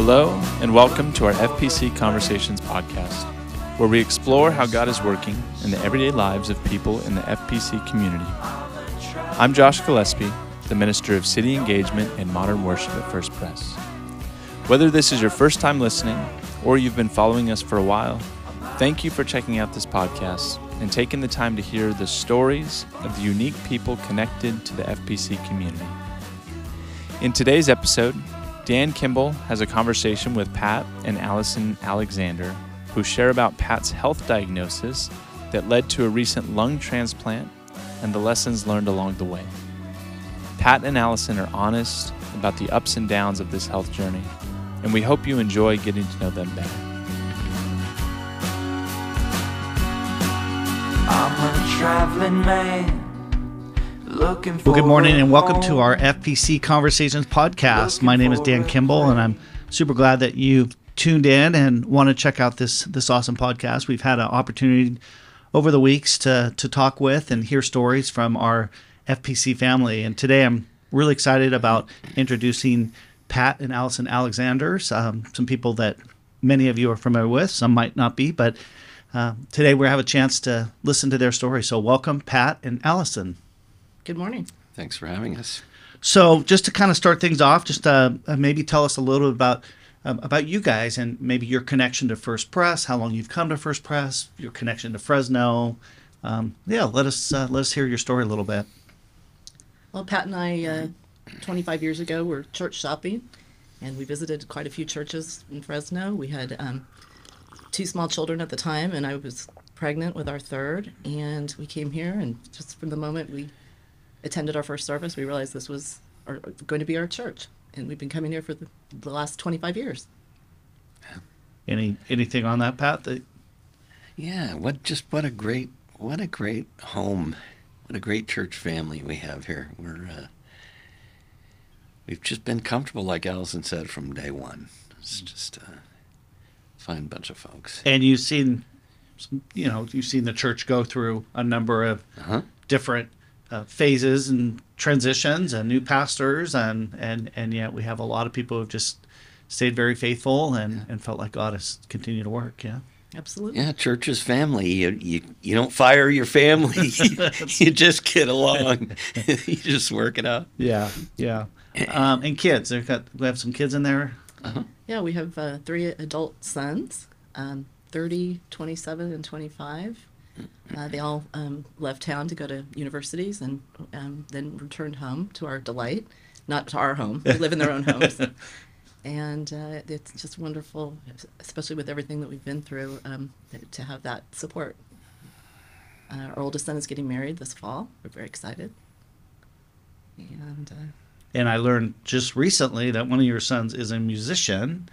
Hello, and welcome to our FPC Conversations podcast, where we explore how God is working in the everyday lives of people in the FPC community. I'm Josh Gillespie, the Minister of City Engagement and Modern Worship at First Pres. Whether this is your first time listening or you've been following us for a while, thank you for checking out this podcast and taking the time to hear the stories of the unique people connected to the FPC community. In today's episode, Dan Kimball has a conversation with Pat and Allison Alexander, who share about Pat's health diagnosis that led to a recent lung transplant and the lessons learned along the way. Pat and Allison are honest about the ups and downs of this health journey, and we hope you enjoy getting to know them better. I'm a traveling man. Well, good morning and welcome to our FPC Conversations podcast. My name is Dan Kimball, and I'm super glad that you've tuned in and want to check out this this awesome podcast. We've had an opportunity over the weeks to to talk with and hear stories from our FPC family, and today I'm really excited about introducing Pat and Allison Alexander, um, some people that many of you are familiar with, some might not be, but uh, today we have a chance to listen to their story. So, welcome, Pat and Allison. Good morning. Thanks for having us. So, just to kind of start things off, just uh, uh, maybe tell us a little bit about um, about you guys and maybe your connection to First Pres, how long you've come to First Pres, your connection to Fresno. Um, yeah, let us uh, let us hear your story a little bit. Well, Pat and I, uh, 25 years ago, were church shopping, and we visited quite a few churches in Fresno. We had um, two small children at the time, and I was pregnant with our third. And we came here, and just from the moment we attended our first service, we realized this was our, going to be our church. And we've been coming here for the, the last 25 years. Any anything on that, Pat? That, Yeah, what just what a great what a great home, what a great church family we have here. We're uh, we've just been comfortable, like Allison said, from day one. It's just a fine bunch of folks. and you've seen, some- you know, you've seen the church go through a number of Uh-huh. different uh, phases and transitions and new pastors and and and yet we have a lot of people who've just stayed very faithful and and felt like God has continued to work. Yeah. Absolutely. Yeah, church is family. You you, you don't fire your family. you just get along. you just work it out. Yeah. Yeah. Um, and kids, they've got we have some kids in there. Yeah, we have uh, three adult sons, um, 30, 27, and 25. Uh, they all um, left town to go to universities and um, then returned home to our delight. Not to our home, they live in their own homes. And uh, it's just wonderful, especially with everything that we've been through, um, to have that support. Uh, our oldest son is getting married this fall. We're very excited. And uh, And I learned just recently that one of your sons is a musician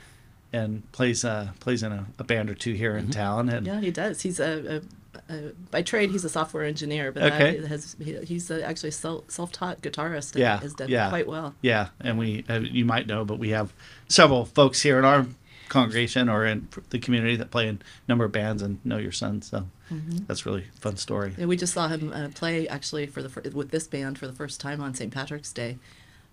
and plays uh, plays in a, a band or two here in town. And Yeah, he does. He's a, a, a by trade he's a software engineer, but Okay. that has he, he's a, actually a self self taught guitarist. And Yeah, has done yeah. quite well. Yeah, and we uh, you might know, but we have several folks here in our congregation or in the community that play in a number of bands and know your son. So that's a really fun story. Yeah, we just saw him uh, play actually for the fir- with this band for the first time on St. Patrick's Day.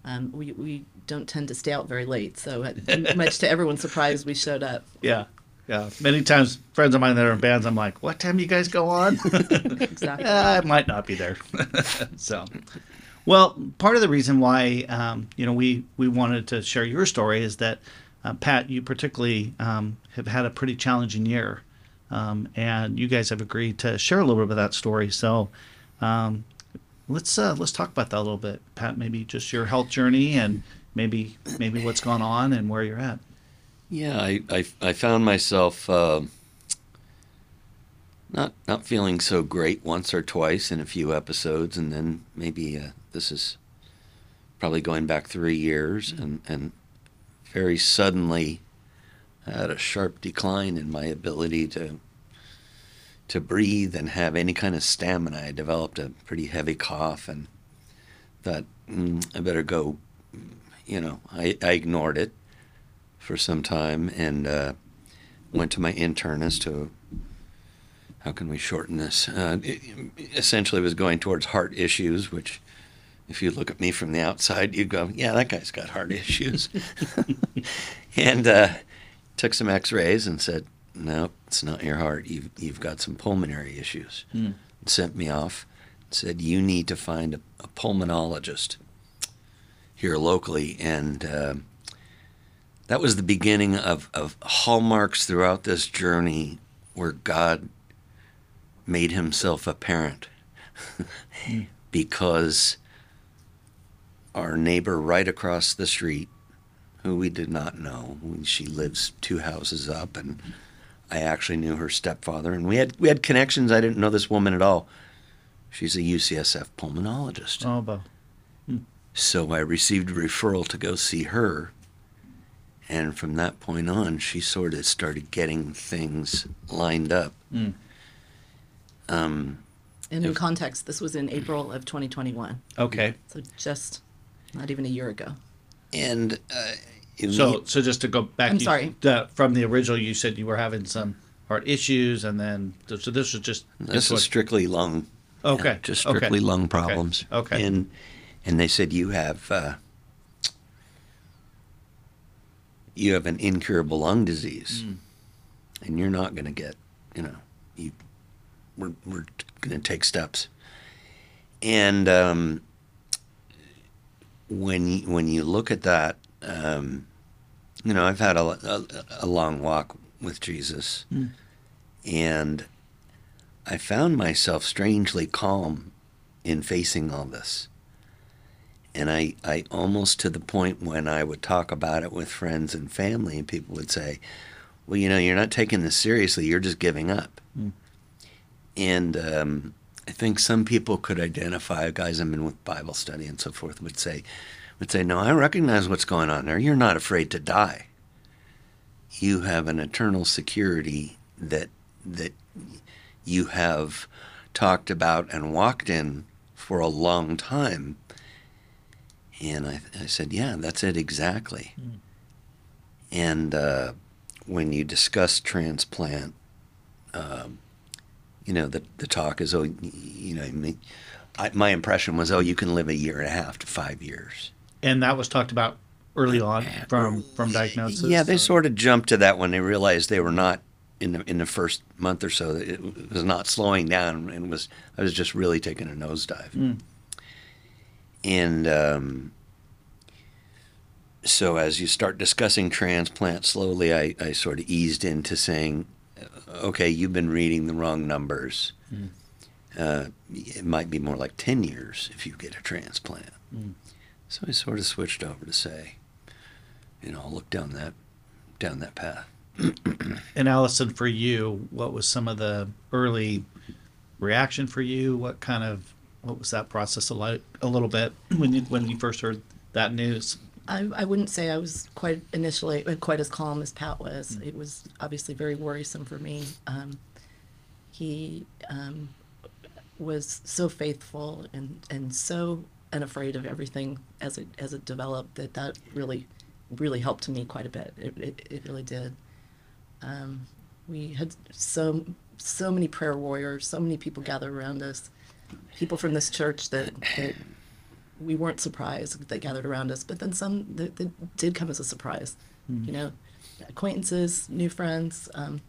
Um, we we don't tend to stay out very late, so much to everyone's surprise, we showed up. Yeah, yeah. Many times, friends of mine that are in bands, I'm like, "What time do you guys go on?" Exactly. Uh, I might not be there. so, well, part of the reason why um, you know we we wanted to share your story is that uh, Pat, you particularly um, have had a pretty challenging year, um, and you guys have agreed to share a little bit of that story. So, um, let's uh, let's talk about that a little bit, Pat. Maybe just your health journey and maybe maybe what's gone on and where you're at. Yeah, I, I, I found myself uh, not not feeling so great once or twice in a few episodes, and then maybe uh, this is probably going back three years, and, and very suddenly I had a sharp decline in my ability to to breathe and have any kind of stamina. I developed a pretty heavy cough, and thought mm, I better go. You know, I, I ignored it for some time and uh, went to my internist to how can we shorten this uh, essentially was going towards heart issues which if you look at me from the outside, you'd go, yeah, that guy's got heart issues. and uh, took some X-rays and said, no, it's not your heart. You've you've got some pulmonary issues. Sent me off. Said you need to find a, a pulmonologist here locally, and uh, that was the beginning of, of hallmarks throughout this journey where God made himself apparent because our neighbor right across the street, who we did not know, she lives two houses up, and I actually knew her stepfather, and we had we had connections. I didn't know this woman at all. She's a UCSF pulmonologist. Oh, Bo. So I received a referral to go see her. And from that point on, she sort of started getting things lined up. Mm. Um, And in context, this was in April of 2021, Okay. so just not even a year ago. and uh, it- So, so just to go back, I'm you- sorry. The, from the original, you said you were having some heart issues, and then so this was just this was is strictly lung. okay, yeah, just okay. strictly lung problems. Okay. And and they said you have uh, you have an incurable lung disease, Hmm. and you're not going to get, you know, you we're we're going to take steps. And um, when you, when you look at that, um, you know, I've had a, a, a long walk with Jesus, and I found myself strangely calm in facing all this. And I, I almost to the point when I would talk about it with friends and family, and people would say, Well, you know, you're not taking this seriously, you're just giving up. And um, I think some people could identify, guys I'm in with Bible study and so forth, would say, would say, No, I recognize what's going on there. You're not afraid to die. You have an eternal security that that you have talked about and walked in for a long time. And I, I said, Yeah, that's it exactly. And uh, when you discuss transplant, um, you know, the, the talk is, oh, you know, I, my impression was, oh, you can live a year and a half to five years. And that was talked about early on from from diagnosis. Yeah, they or- sort of jumped to that when they realized they were not in the in the first month or so. It was not slowing down, and was I was just really taking a nosedive. And um, so, as you start discussing transplant slowly, I, I sort of eased into saying, "Okay, you've been reading the wrong numbers. Uh, it might be more like ten years if you get a transplant." So I sort of switched over to say, you know, I'll look down that down that path. And Allison, for you, what was some of the early reaction for you? What kind of what was that process like a little bit when you when you first heard that news? I, I wouldn't say I was quite initially uh, quite as calm as Pat was. Mm. It was obviously very worrisome for me. Um, he um, was so faithful and, and so unafraid of everything as it as it developed that that really really helped me quite a bit. It, it, it really did. Um, we had so so many prayer warriors, so many people gather around us, people from this church that, that we weren't surprised that gathered around us, but then some that, that did come as a surprise. You know, acquaintances, new friends, um,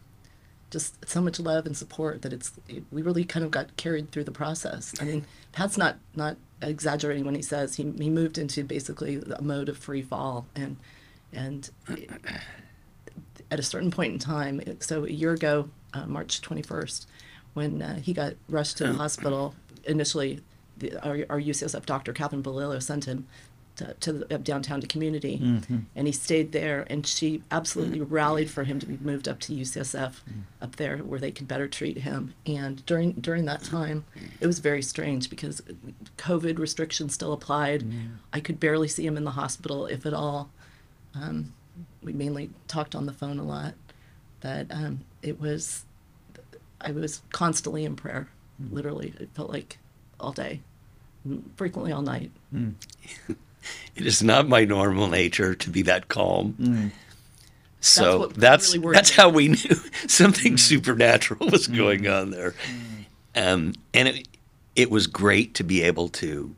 just so much love and support that it's it, we really kind of got carried through the process. I mean, Pat's not not exaggerating when he says he he moved into basically a mode of free fall and and at a certain point in time, it- so a year ago, uh, March 21st, when uh, he got rushed to the hospital, initially, the, our, our UCSF doctor, Catherine Bolillo, sent him to, to the, up downtown to community, mm-hmm. and he stayed there, and she absolutely mm-hmm. rallied for him to be moved up to UCSF mm-hmm. up there where they could better treat him. And during during that time, it was very strange because COVID restrictions still applied. I could barely see him in the hospital, if at all um, we mainly talked on the phone a lot, but um, it was, I was constantly in prayer, mm. literally. It felt like all day, mm, frequently all night. Mm. It is not my normal nature to be that calm. So what that's really that's how we knew something supernatural was going on there. Um, and it it was great to be able to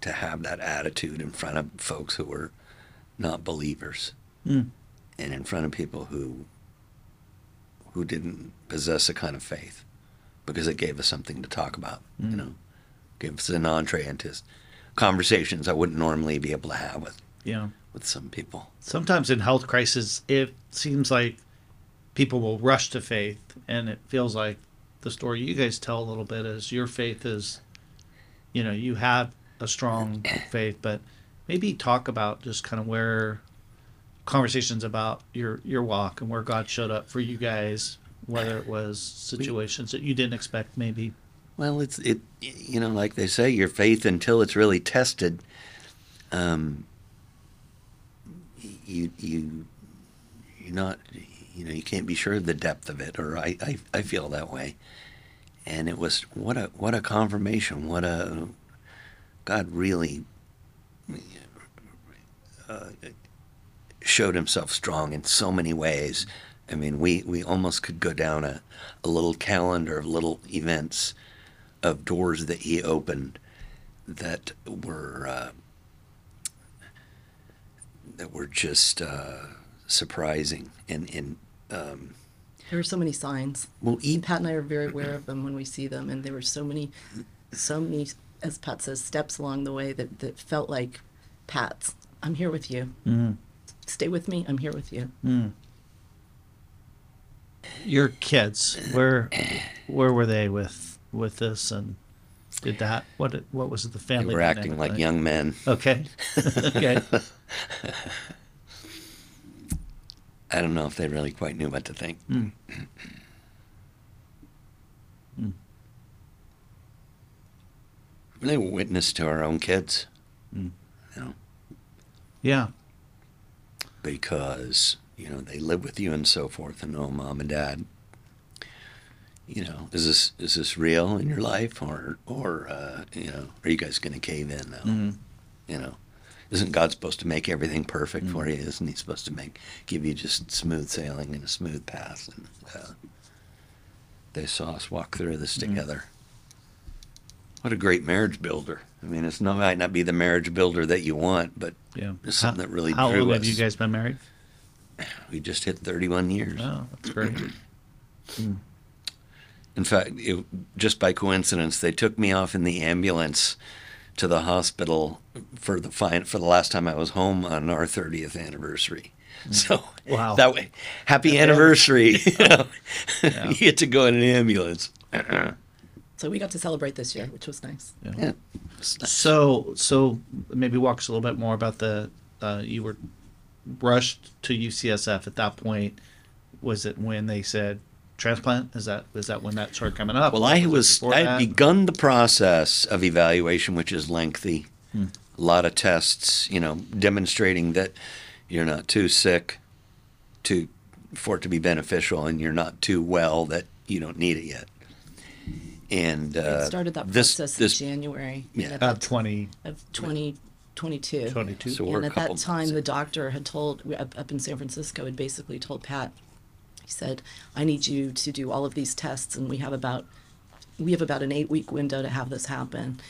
to have that attitude in front of folks who were not believers Mm. and in front of people who who didn't possess a kind of faith because it gave us something to talk about Mm. you know gave us an entree into conversations i wouldn't normally be able to have with Yeah. with some people Sometimes in health crisis, it seems like people will rush to faith, and it feels like the story you guys tell a little bit is your faith is, you know, you have a strong faith, but maybe talk about just kind of where conversations about your your walk and where God showed up for you guys, whether it was situations that you didn't expect, maybe. Well, it's it. You know, like they say, your faith until it's really tested. Um, you you you're not. You know, you can't be sure of the depth of it, or I, I I feel that way. And it was what a what a confirmation. What a God really uh, showed Himself strong in so many ways. I mean, we, we almost could go down a, a little calendar of little events of doors that he opened that were uh, that were just uh, surprising and and um, There were so many signs. well, e- Pat and I are very aware of them when we see them, and there were so many, so many, as Pat says, steps along the way that, that felt like Pat's. I'm here with you. Mm. Stay with me. I'm here with you. Your kids, where where were they with with this, and did that? What what was the they family? were acting dynamic like young men. Okay, okay. I don't know if they really quite knew what to think. Mm. They were witness to our own kids, Mm. you know, Yeah. because you know they live with you and so forth, and oh, mom and dad, you know, is this is this real in your life, or or uh, you know, are you guys going to cave in now? Mm. You know, isn't God supposed to make everything perfect for you? Isn't He supposed to make give you just smooth sailing and a smooth path? And uh, they saw us walk through this together. What a great marriage builder! I mean, it's not might not be the marriage builder that you want, but Yeah. It's something that really How drew long have you guys been married? we just hit 31 years. Oh, that's great. In fact, it, just by coincidence, they took me off in the ambulance to the hospital for the fine for the last time I was home on our 30th anniversary. So Wow. that way, happy anniversary! you, know? Yeah. you get to go in an ambulance. So we got to celebrate this year, which was nice. Yeah. It's nice. So, so maybe walk us a little bit more about the. Uh, you were rushed to UCSF at that point. Was it when they said transplant? Is that is that when that started coming up? Well, I it was I had begun the process of evaluation, which is lengthy. A lot of tests, you know, demonstrating that you're not too sick to for it to be beneficial, and you're not too well that you don't need it yet. And uh, it started that this process this in January Yeah. and at Uh, twenty of 2022. twenty two. So and at that time, months the doctor had told up, up in San Francisco had basically told Pat. He said, "I need you to do all of these tests, and we have about we have about an eight week window to have this happen."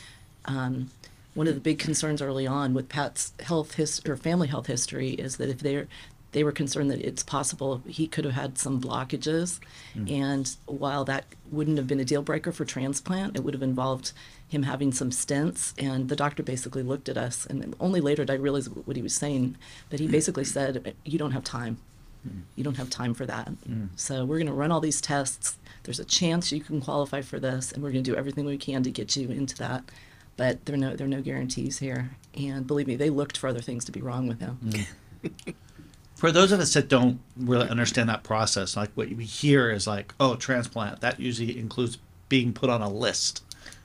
Um, one of the big concerns early on with Pat's health his or family health history is that if they're they were concerned that it's possible he could have had some blockages, and while that wouldn't have been a deal breaker for transplant, it would have involved him having some stents. And the doctor basically looked at us, and only later did I realize what he was saying. But he basically said, "You don't have time. You don't have time for that. Mm. So we're going to run all these tests. There's a chance you can qualify for this, and we're going to do everything we can to get you into that." But there are no there are no guarantees here. And believe me, they looked for other things to be wrong with him. Mm. For those of us that don't really understand that process, like what we hear is like, oh, transplant. That usually includes being put on a list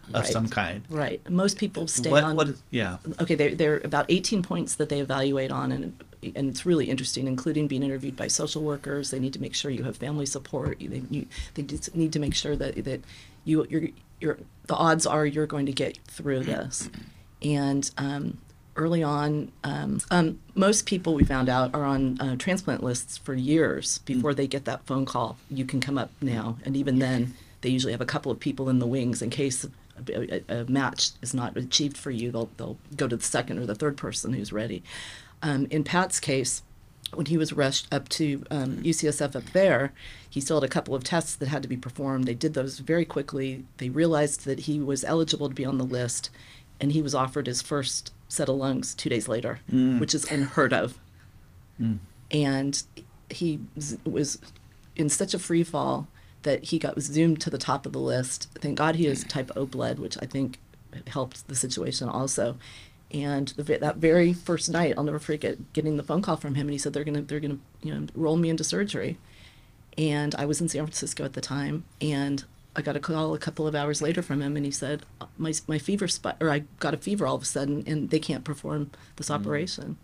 of Right. some kind. Right. Most people stay What, on. what is, yeah. okay, there there are about 18 points that they evaluate on, and and it's really interesting, including being interviewed by social workers. They need to make sure you have family support. They you, they just need to make sure that that you you're you're the odds are you're going to get through this, and um, early on, um, um, most people we found out are on uh, transplant lists for years before they get that phone call. You can come up now, and even then, they usually have a couple of people in the wings in case a, a match is not achieved for you, they'll they'll go to the second or the third person who's ready. Um, in Pat's case, when he was rushed up to um, UCSF up there, he still had a couple of tests that had to be performed. They did those very quickly. They realized that he was eligible to be on the list, and he was offered his first set of lungs two days later, which is unheard of. And he was- was in such a free fall that he got zoomed to the top of the list. Thank God he is type O blood, which I think helped the situation also. And the, that very first night, I'll never forget getting the phone call from him, and he said they're gonna they're gonna you know roll me into surgery. And I was in San Francisco at the time, and I got a call a couple of hours later from him, and he said my my fever spike, or I got a fever all of a sudden, and they can't perform this operation.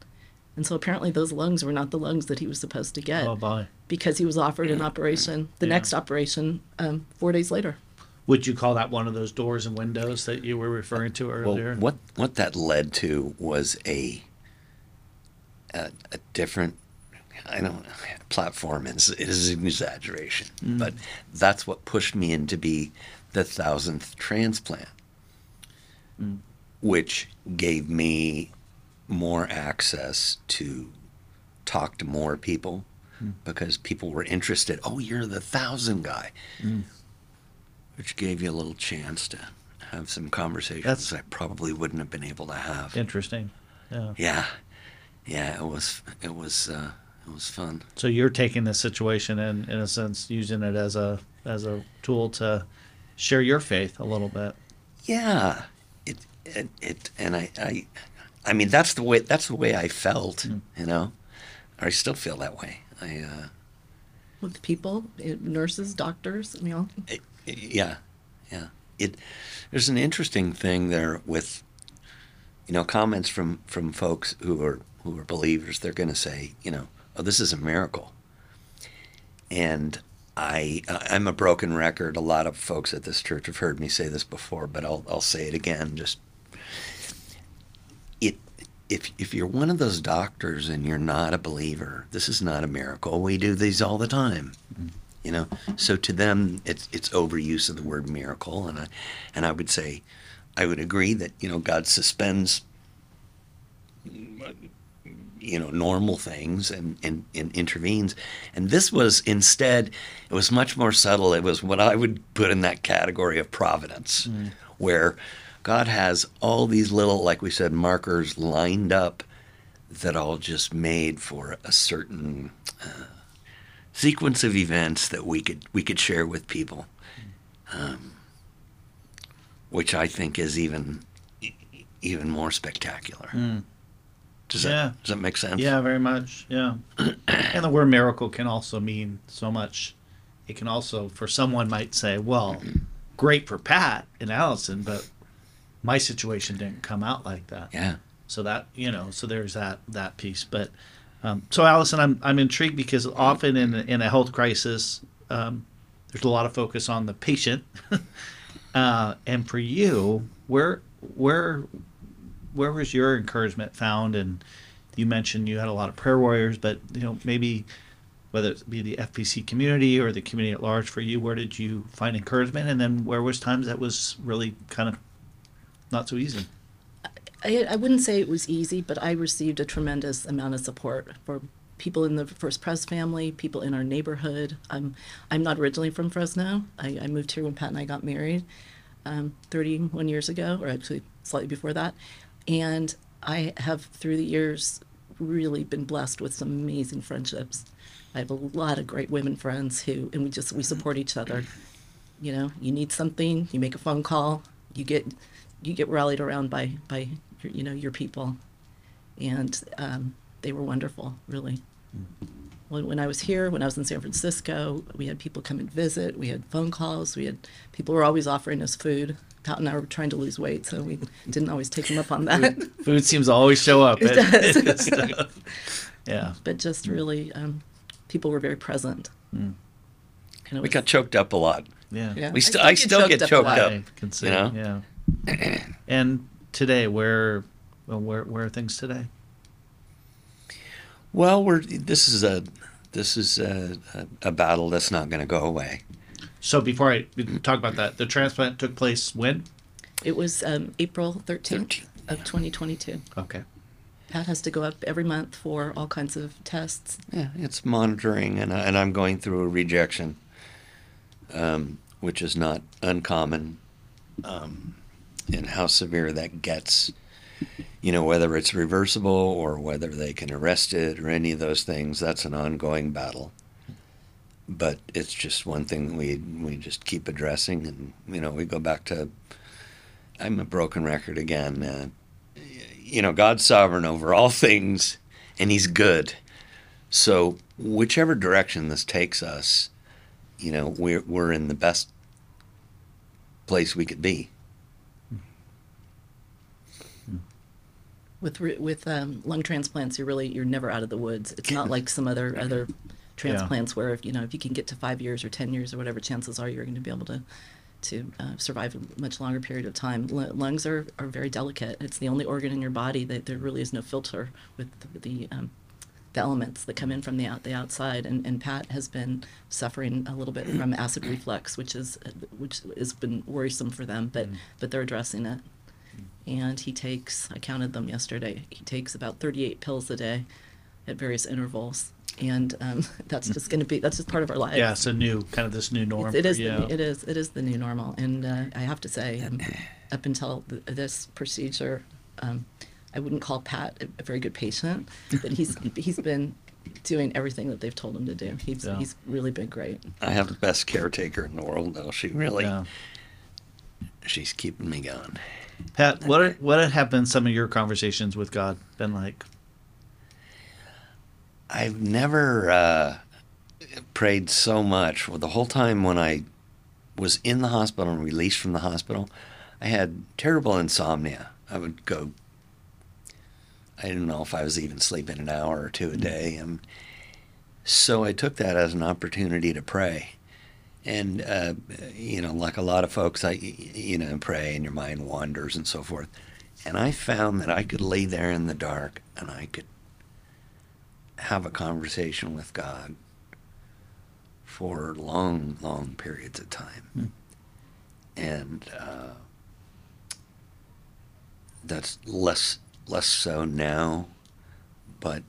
And so apparently those lungs were not the lungs that he was supposed to get Oh because he was offered an operation, the Yeah. next operation, um, four days later. Would you call that one of those doors and windows that you were referring to earlier? Well, what what that led to was a a, a different. I don't. Platform is is an exaggeration, hmm. but that's what pushed me into be the thousandth transplant, hmm. which gave me more access to talk to more people hmm. because people were interested. Oh, you're the thousand guy, which gave you a little chance to have some conversations That's- I probably wouldn't have been able to have. Interesting. Yeah. Yeah, yeah, it was it was uh, it was fun. So you're taking this situation and, in a sense, using it as a as a tool to share your faith a little bit. Yeah, it it, it and I, I I mean that's the way that's the way I felt. You know, I still feel that way. I uh, With people, eh, nurses, doctors, you know, it, yeah, yeah. It there's an interesting thing there with you know comments from from folks who are who are believers. They're going to say, you know, oh, this is a miracle, and I I'm a broken record. A lot of folks at this church have heard me say this before, but I'll I'll say it again. Just it if if you're one of those doctors and you're not a believer, this is not a miracle. We do these all the time mm-hmm. You know? So to them it's it's overuse of the word miracle and I, and I would say I would agree that you know God suspends you know normal things and, and, and intervenes. And this was instead it was much more subtle. It was what I would put in that category of providence mm. where God has all these little like we said markers lined up that all just made for a certain uh, sequence of events that we could we could share with people, um, which I think is even even more spectacular. Does that does that make sense? Yeah, very much. Yeah. and the word miracle can also mean so much. It can also, for someone, might say, well, great for Pat and Allison, but my situation didn't come out like that. Yeah. So that you know, so there's that that piece. But um, so Allison, I'm I'm intrigued because often in in a health crisis, um, there's a lot of focus on the patient, uh, and for you, where where where was your encouragement found? And you mentioned you had a lot of prayer warriors, but you know maybe whether it be the FPC community or the community at large for you, where did you find encouragement? And then where was times that was really kind of not so easy? I, I wouldn't say it was easy, but I received a tremendous amount of support for people in the First Pres family, people in our neighborhood. I'm I'm not originally from Fresno. I, I moved here when Pat and I got married, um, 31 years ago, or actually slightly before that, and I have through the years really been blessed with some amazing friendships. I have a lot of great women friends who, and we just we support each other. You know, you need something, you make a phone call, you get you get rallied around by by you know your people, and um, they were wonderful, really. When, when I was here, when I was in San Francisco, we had people come and visit. We had phone calls. We had people were always offering us food. Pat and I were trying to lose weight, so we didn't always take them up on that. Food seems to always show up. It at- does. stuff. yeah. but just really, um, people were very present. Hmm. And We was- got choked up a lot. Yeah. Yeah. We still I still get a choked lot. up. I can see. you know? Yeah. and today, where, well, where, where are things today? Well, we're this is a this is a, a, a battle that's not going to go away. So before I talk about that, the transplant took place when? It was um, April 13th, 13th, of 2022. Okay. Pat has to go up every month for all kinds of tests. Yeah, it's monitoring, and, I, and I'm going through a rejection, um, which is not uncommon. Um, and how severe that gets, you know, whether it's reversible or whether they can arrest it or any of those things, that's an ongoing battle. But it's just one thing we we just keep addressing, and you know, we go back to. I'm a broken record again. Uh, you know, God's sovereign over all things, and He's good. So whichever direction this takes us, you know, we're we're in the best place we could be. With re- with um, lung transplants, you're really you're never out of the woods. It's not like some other other transplants where if you know if you can get to five years or ten years or whatever, chances are you're going to be able to to uh, survive a much longer period of time. L- lungs are, are very delicate. It's the only organ in your body that there really is no filter with the, the um, the elements that come in from the out the outside. And, and Pat has been suffering a little bit from acid reflux, which is which has been worrisome for them, but but they're addressing it. And he takes I counted them yesterday. He takes about 38 pills a day at various intervals. And um, that's just going to be that's just part of our life Yeah, it's a new kind of this new norm. It for is. you. The, it is. It is the new normal, and uh, I have to say, um, up until th- this procedure, um, I wouldn't call Pat a, a very good patient, but he's he's been doing everything that they've told him to do. He's Yeah. he's really been great. I have the best caretaker in the world, though. She really, Yeah. She's keeping me going. Pat, what what have been some of your conversations with God been like? I've never uh, prayed so much. Well, the whole time when I was in the hospital and released from the hospital, I had terrible insomnia. I would go. I didn't know if I was even sleeping an hour or two a day, and so I took that as an opportunity to pray. And uh, you know, like a lot of folks, I you know pray and your mind wanders and so forth. And I found that I could lay there in the dark and I could have a conversation with God for long, long periods of time. And uh, that's less less so now, but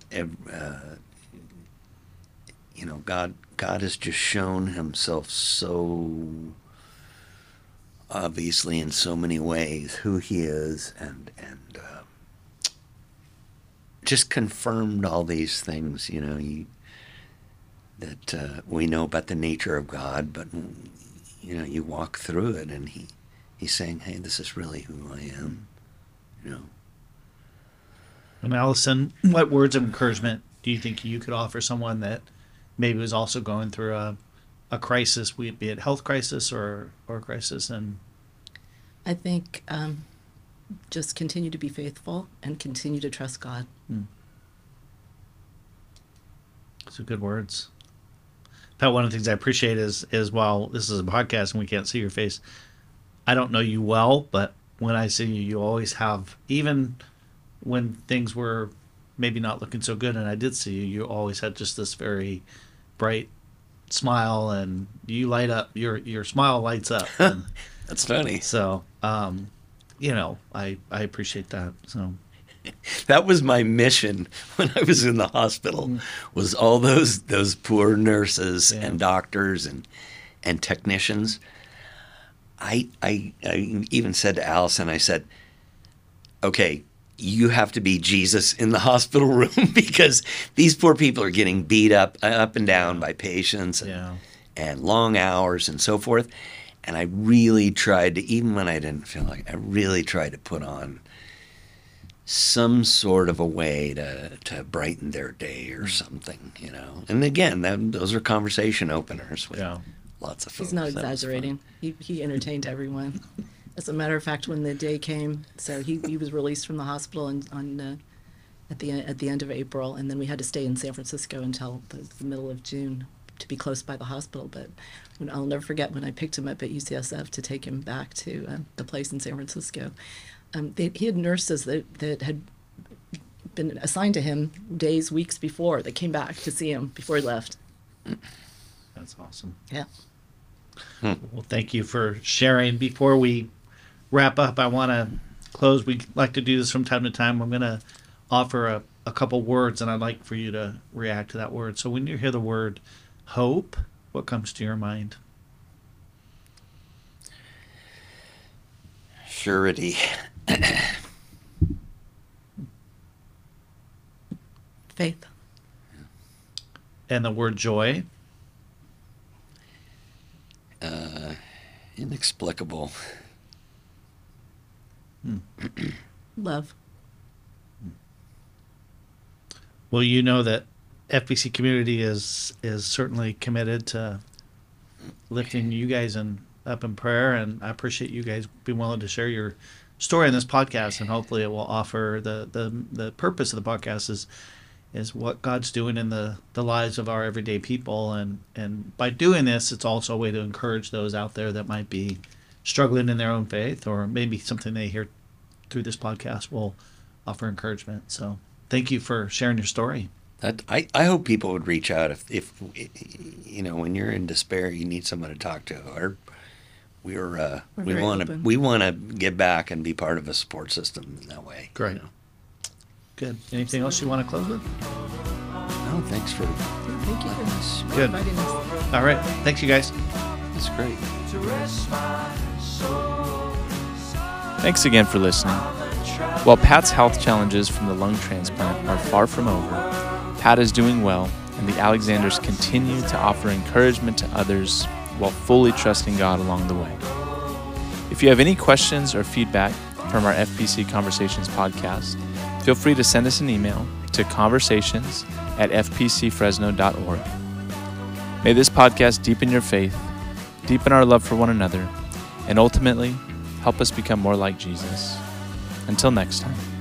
uh, you know, God God has just shown Himself so obviously in so many ways who He is, and and uh, just confirmed all these things. You know, that uh, we know about the nature of God, but you know, you walk through it, and He He's saying, "Hey, this is really who I am." You know. And Allison, what words of encouragement do you think you could offer someone that maybe was also going through a, a crisis, be it health crisis or or a crisis and I think um, just continue to be faithful and continue to trust God. some good words. Pat, one of the things I appreciate is is while this is a podcast and we can't see your face, I don't know you well, but when I see you, you always have even when things were maybe not looking so good, and I did see you, you always had just this very bright smile, and you light up. Your your smile lights up. And That's funny. so, um, you know, I I appreciate that. So That was my mission when I was in the hospital. Was all those those poor nurses Yeah. and doctors and and technicians. I, I I even said to Allison, I said, "Okay, you have to be Jesus in the hospital room because these poor people are getting beat up uh, up and down by patients and, Yeah. and long hours and so forth." And I really tried to, even when I didn't feel like, I really tried to put on some sort of a way to to brighten their day or mm. something, you know. And again, that, those are conversation openers with Yeah. lots of folks. He's not That was fun. exaggerating. He, he entertained everyone. As a matter of fact, when the day came, so he, he was released from the hospital and on uh, at the at the end of April, and then we had to stay in San Francisco until the, the middle of June to be close by the hospital. But when, I'll never forget when I picked him up at UCSF to take him back to uh, the place in San Francisco. Um, they, he had nurses that, that had been assigned to him days, weeks before. That came back to see him before he left. That's awesome. Yeah. Well, thank you for sharing. Before we wrap up, I want to close. We like to do this from time to time. I'm going to offer a, a couple words, and I'd like for you to react to that word. So when you hear the word hope, what comes to your mind? Surety. Faith. And the word joy? Uh, inexplicable. Mm. Love. Well, you know that FPC community is is certainly committed to lifting you guys in, up in prayer, and I appreciate you guys being willing to share your story in this podcast, and hopefully it will offer the the the purpose of the podcast is is what God's doing in the the lives of our everyday people, and and by doing this, it's also a way to encourage those out there that might be struggling in their own faith, or maybe something they hear through this podcast will offer encouragement. So, thank you for sharing your story. That I, I hope people would reach out if if you know when you're in despair you need someone to talk to or we're uh, We're we want to we want to give back and be part of a support system in that way. Great. You know? Good. Anything else you want to close with? No, thanks for Thank you for Good. All right. Thanks, you guys. that's great. Thanks again for listening. While Pat's health challenges from the lung transplant are far from over, Pat is doing well, and the Alexanders continue to offer encouragement to others while fully trusting God along the way. If you have any questions or feedback from our FPC Conversations podcast, feel free to send us an email to conversations at fpcfresno.org. May this podcast deepen your faith, deepen our love for one another, and ultimately help us become more like Jesus. Until next time.